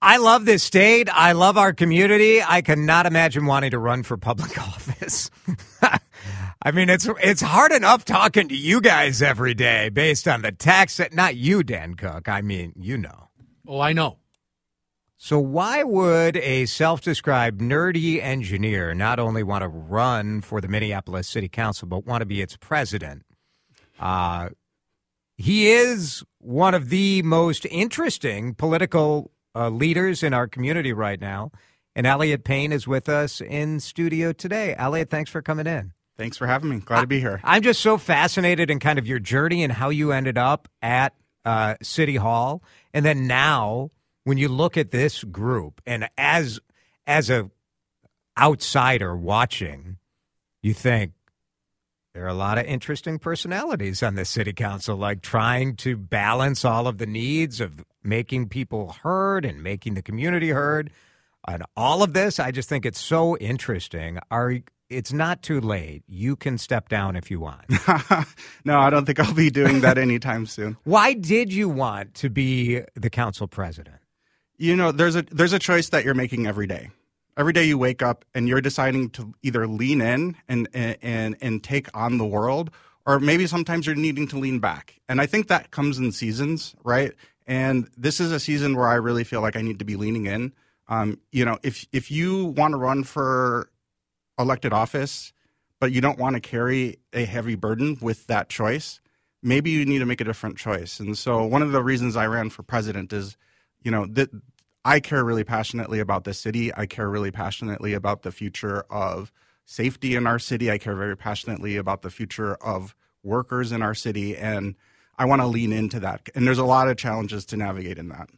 I love this state. I love our community. I cannot imagine wanting to run for public office. I mean, it's it's hard enough talking to you guys every day based on the text. Not you, Dan Cook. I mean, you know. Oh, I know. So why would a self-described nerdy engineer not only want to run for the Minneapolis City Council but want to be its president? Uh, he is one of the most interesting political uh, leaders in our community right now. And Elliot Payne is with us in studio today. Elliot, thanks for coming in. Thanks for having me. Glad to be here. I'm just so fascinated in kind of your journey and how you ended up at uh, City Hall, and then now when you look at this group, and as as a outsider watching, you think there are a lot of interesting personalities on the city council, like trying to balance all of the needs of making people heard and making the community heard. And all of this, I just think it's so interesting. Are it's not too late. You can step down if you want. no, I don't think I'll be doing that anytime soon. Why did you want to be the council president? You know, there's a there's a choice that you're making every day every day you wake up and you're deciding to either lean in and and and take on the world or maybe sometimes you're needing to lean back. And i think that comes in seasons right? And this is a season where i really feel like i need to be leaning in. Um, you know if if you want to run for elected office but you don't want to carry a heavy burden with that choice maybe you need to make a different choice. And so one of the reasons i ran for president is you know that I care really passionately about the city. I care really passionately about the future of safety in our city. I care very passionately about the future of workers in our city. And I want to lean into that. And there's a lot of challenges to navigate in that.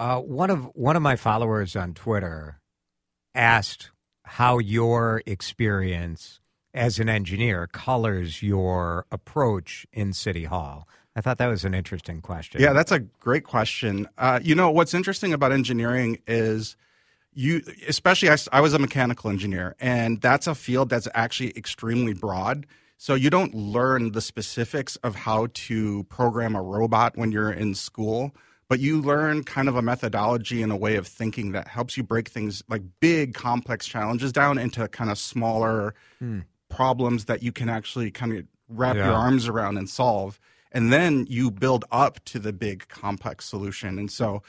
Uh, one of one of my followers on Twitter asked how your experience as an engineer colors your approach in City Hall. I thought that was an interesting question. Yeah, that's a great question. Uh, you know, what's interesting about engineering is you, especially I, I was a mechanical engineer, and that's a field that's actually extremely broad. So you don't learn the specifics of how to program a robot when you're in school, but you learn kind of a methodology and a way of thinking that helps you break things like big, complex challenges down into kind of smaller hmm. problems that you can actually kind of wrap yeah. your arms around and solve and then you build up to the big complex solution. And so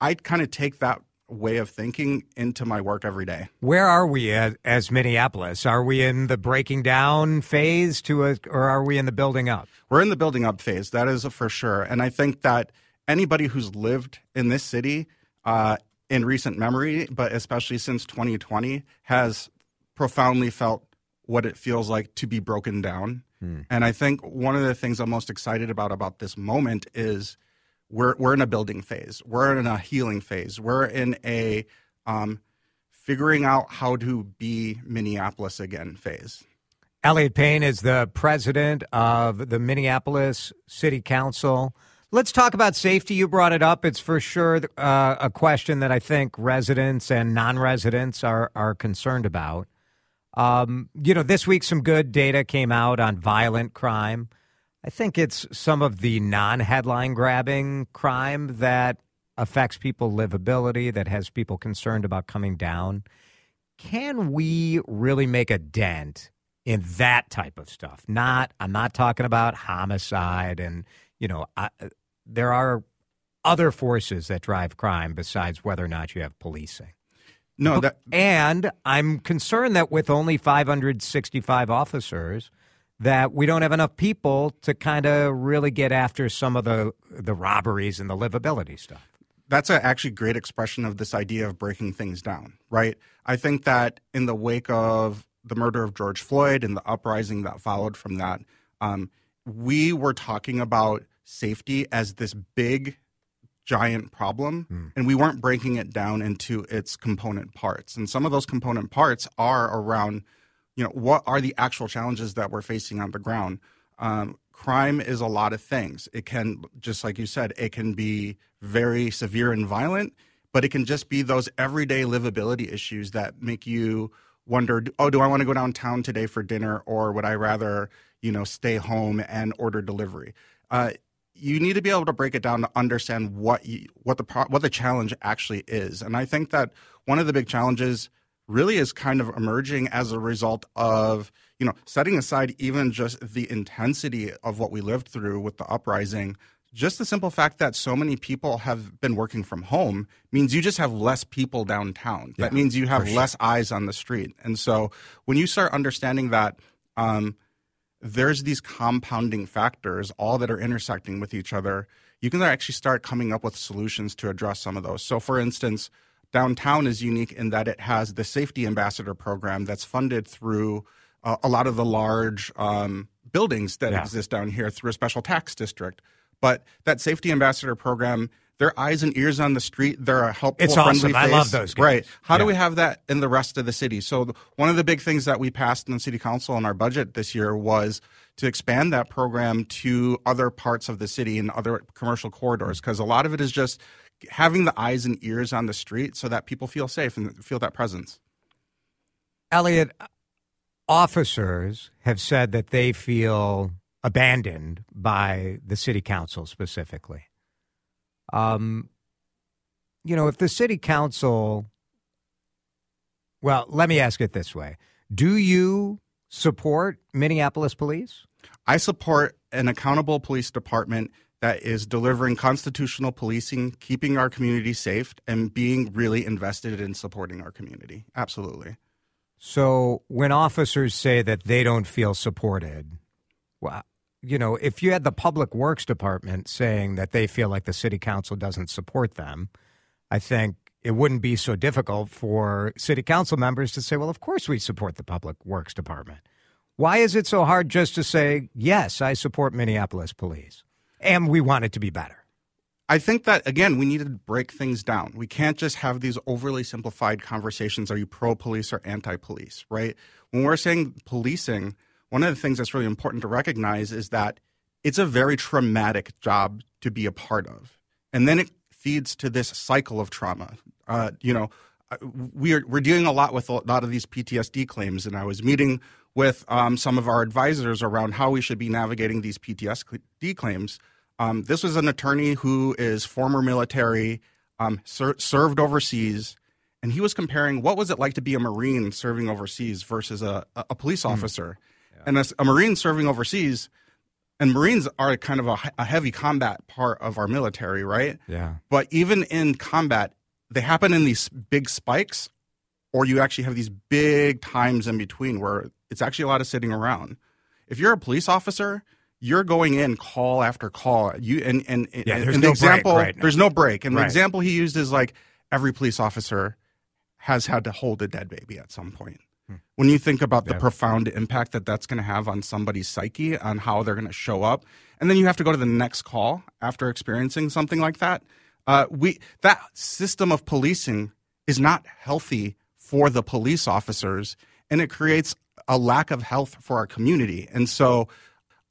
I kind of take that way of thinking into my work every day. Where are we as, as, Minneapolis? Are we in the breaking down phase to a, or are we in the building up? We're in the building up phase. That is for sure. And I think that anybody who's lived in this city uh, in recent memory, but especially since 2020, has profoundly felt what it feels like to be broken down Hmm. And I think one of the things I'm most excited about about this moment is we're we're in a building phase. We're in a healing phase. We're in a um, figuring out how to be Minneapolis again phase. Elliot Payne is the president of the Minneapolis City Council. Let's talk about safety. You brought it up. It's for sure uh, a question that I think residents and non-residents are are concerned about. Um, you know, this week some good data came out on violent crime. I think it's some of the non headline grabbing crime that affects people livability, that has people concerned about coming down. Can we really make a dent in that type of stuff? Not, I'm not talking about homicide and, you know, I, there are other forces that drive crime besides whether or not you have policing. No, that and I'm concerned that with only 565 officers, that we don't have enough people to kind of really get after some of the the robberies and the livability stuff. That's a actually great expression of this idea of breaking things down, right? I think that in the wake of the murder of George Floyd and the uprising that followed from that, um, we were talking about safety as this big giant problem and we weren't breaking it down into its component parts. And some of those component parts are around, you know, what are the actual challenges that we're facing on the ground? Um, crime is a lot of things. It can, just like you said, it can be very severe and violent, but it can just be those everyday livability issues that make you wonder, oh, do I want to go downtown today for dinner or would I rather, you know, stay home and order delivery? Uh, you need to be able to break it down to understand what you, what the pro- what the challenge actually is. And I think that one of the big challenges really is kind of emerging as a result of you know setting aside even just the intensity of what we lived through with the uprising just the simple fact that so many people have been working from home means you just have less people downtown. Yeah, that means you have sure. less eyes on the street. And so when you start understanding that um, there's these compounding factors, all that are intersecting with each other, you can actually start coming up with solutions to address some of those. So, for instance, downtown is unique in that it has the safety ambassador program that's funded through uh, a lot of the large um, buildings that Yeah. exist down here through a special tax district. But that safety ambassador program, their eyes and ears on the street, they're a helpful, It's friendly awesome. I love those guys. Right. How do we have that in the rest of the city? So the, one of the big things that we passed in the city council in our budget this year was to expand that program to other parts of the city and other commercial corridors because a lot of it is just having the eyes and ears on the street so that people feel safe and feel that presence. Elliot, officers have said that they feel abandoned by the city council specifically. Um, you know, if the city council, well, let me ask it this way Do you support Minneapolis police? I support an accountable police department that is delivering constitutional policing, keeping our community safe, and being really invested in supporting our community. Absolutely. So when officers say that they don't feel supported, well, you know, if you had the public works department saying that they feel like the city council doesn't support them, I think it wouldn't be so difficult for city council members to say, well, of course we support the public works department. Why is it so hard just to say, yes, I support Minneapolis police and we want it to be better? I think that again, we need to break things down. We can't just have these overly simplified conversations. Are you pro police or anti police, right? When we're saying policing, one of the things that's really important to recognize is that it's a very traumatic job to be a part of. And then it feeds to this cycle of trauma. Uh, you know, uh, we are, we're dealing a lot with a lot of these PTSD claims. And I was meeting with um, some of our advisors around how we should be navigating these PTSD claims. Um, this was an attorney who is former military, um, ser- served overseas, and he was comparing what was it like to be a Marine serving overseas versus a, a a police officer. And as a Marine serving overseas, and Marines are kind of a, a heavy combat part of our military, right? Yeah. But even in combat, they happen in these big spikes, or you actually have these big times in between where it's actually a lot of sitting around. If you're a police officer, you're going in call after call. You and and, Yeah, there's and no the example break right now. there's no break. And Right. the example he used is like every police officer has had to hold a dead baby at some point. When you think about the. Yeah. profound impact that that's going to have on somebody's psyche, on how they're going to show up, and then you have to go to the next call after experiencing something like that. Uh, we that system of policing is not healthy for the police officers, and it creates a lack of health for our community. And so,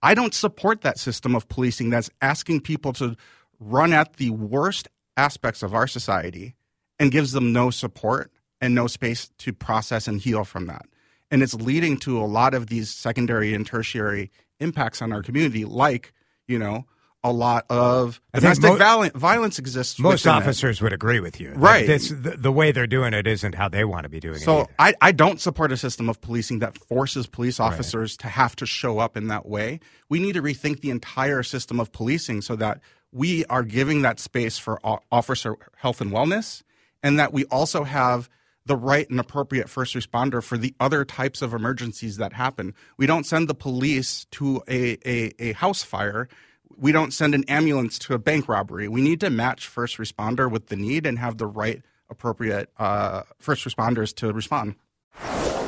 I don't support that system of policing that's asking people to run at the worst aspects of our society and gives them no support and no space to process and heal from that. And it's leading to a lot of these secondary and tertiary impacts on our community, like, you know, a lot of domestic mo- violence, violence exists. Most within it. officers would agree with you. Right. This, the, the way they're doing it isn't how they want to be doing it. So. I, I don't support a system of policing that forces police officers to have to show up in that way. We need to rethink the entire system of policing so that we are giving that space for officer health and wellness, and that we also have the right and appropriate first responder for the other types of emergencies that happen. We don't send the police to a, a, a house fire. We don't send an ambulance to a bank robbery. We need to match first responder with the need and have the right appropriate uh, first responders to respond.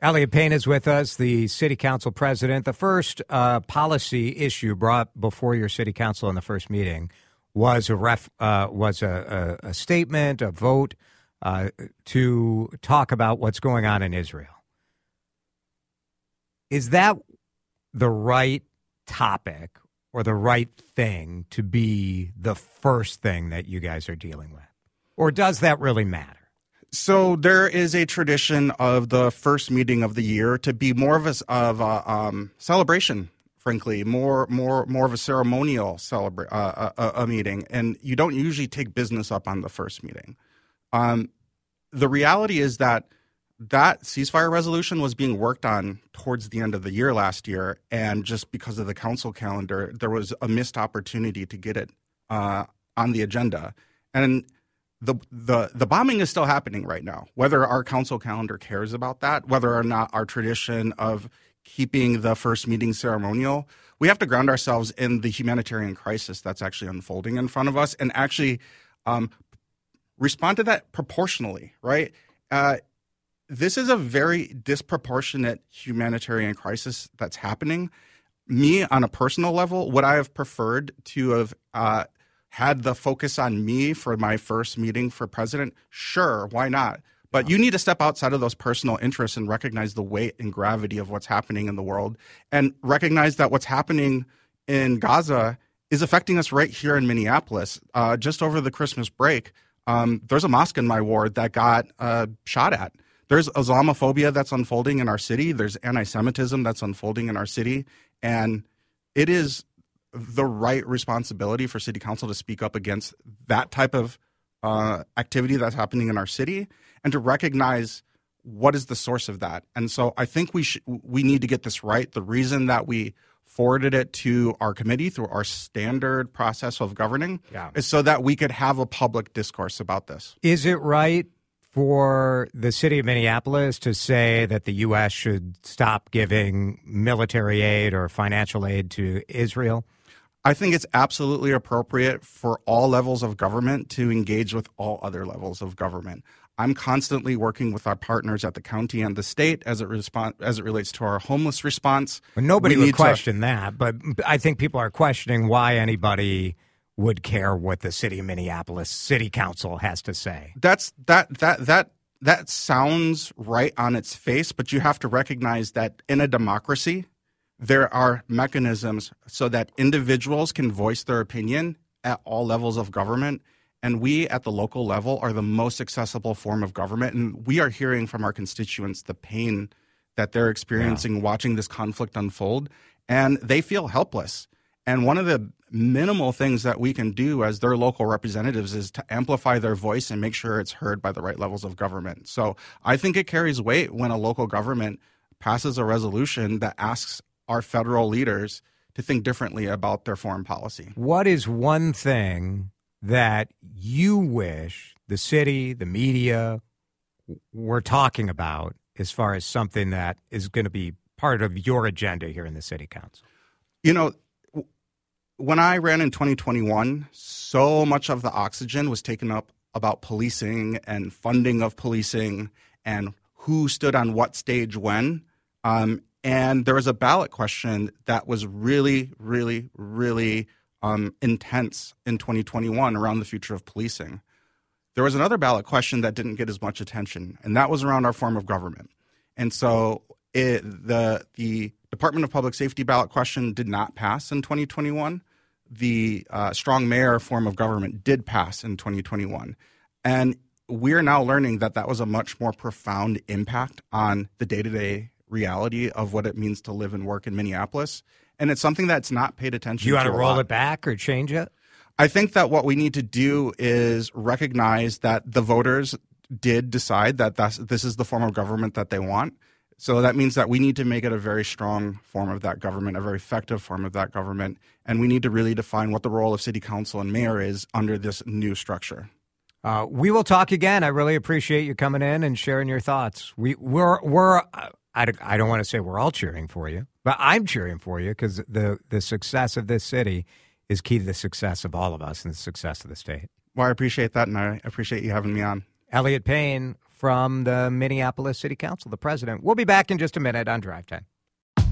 Elliot Payne is with us, the city council president. The first uh, policy issue brought before your city council in the first meeting was a ref, uh, was a, a, a, statement, a vote uh, to talk about what's going on in Israel. Is that the right topic or the right thing to be the first thing that you guys are dealing with, or does that really matter? So there is a tradition of the first meeting of the year to be more of a, of a um, celebration. Frankly, more more more of a ceremonial celebra- uh, a, a, meeting, and you don't usually take business up on the first meeting. Um, the reality is that that ceasefire resolution was being worked on towards the end of the year last year, and just because of the council calendar, there was a missed opportunity to get it uh, on the agenda. And the the the bombing is still happening right now. Whether our council calendar cares about that, whether or not our tradition of keeping the first meeting ceremonial, we have to ground ourselves in the humanitarian crisis that's actually unfolding in front of us, and actually um, respond to that proportionally. Right. Uh, this is a very disproportionate humanitarian crisis that's happening. Me, on a personal level, would I have preferred to have uh, had the focus on me for my first meeting for president, sure, why not? But you need to step outside of those personal interests and recognize the weight and gravity of what's happening in the world and recognize that what's happening in Gaza is affecting us right here in Minneapolis. Uh, just over the Christmas break, um, there's a mosque in my ward that got uh, shot at. There's Islamophobia that's unfolding in our city. There's anti Semitism that's unfolding in our city. And it is the right responsibility for city council to speak up against that type of uh, activity that's happening in our city and to recognize what is the source of that. And so I think we sh- we need to get this right. The reason that we forwarded it to our committee through our standard process of governing yeah. is so that we could have a public discourse about this. Is it right for the city of Minneapolis to say that the U.S. should stop giving military aid or financial aid to Israel? I think it's absolutely appropriate for all levels of government to engage with all other levels of government. I'm constantly working with our partners at the county and the state as it respond as it relates to our homeless response. Well, nobody we would question to, that, but I think people are questioning why anybody would care what the city of Minneapolis city council has to say. That's that that that that sounds right on its face, but you have to recognize that in a democracy, there are mechanisms so that individuals can voice their opinion at all levels of government. And we at the local level are the most accessible form of government. And we are hearing from our constituents the pain that they're experiencing yeah. watching this conflict unfold. And they feel helpless. And one of the minimal things that we can do as their local representatives is to amplify their voice and make sure it's heard by the right levels of government. So I think it carries weight when a local government passes a resolution that asks our federal leaders to think differently about their foreign policy. What is one thing that you wish the city, the media were talking about as far as something that is going to be part of your agenda here in the city council? You know, when I ran in 2021, so much of the oxygen was taken up about policing and funding of policing and who stood on what stage when. Um, and there was a ballot question that was really, really, really um, intense in 2021 around the future of policing. There was another ballot question that didn't get as much attention, and that was around our form of government. And so it, the the Department of Public Safety ballot question did not pass in 2021. The uh, strong mayor form of government did pass in 2021, and we're now learning that that was a much more profound impact on the day to day reality of what it means to live and work in Minneapolis. And it's something that's not paid attention Do you want to. roll lot. it back or change it? I think that what we need to do is recognize that the voters did decide that this is the form of government that they want. So that means that we need to make it a very strong form of that government, a very effective form of that government, and we need to really define what the role of city council and mayor is under this new structure. Uh, we will talk again. I really appreciate you coming in and sharing your thoughts. We we're we're I, I don't want to say we're all cheering for you, but I'm cheering for you because the the success of this city is key to the success of all of us and the success of the state. Well, I appreciate that, and I appreciate you having me on. Elliot Payne from the Minneapolis City Council, the president. We'll be back in just a minute on Drive Time.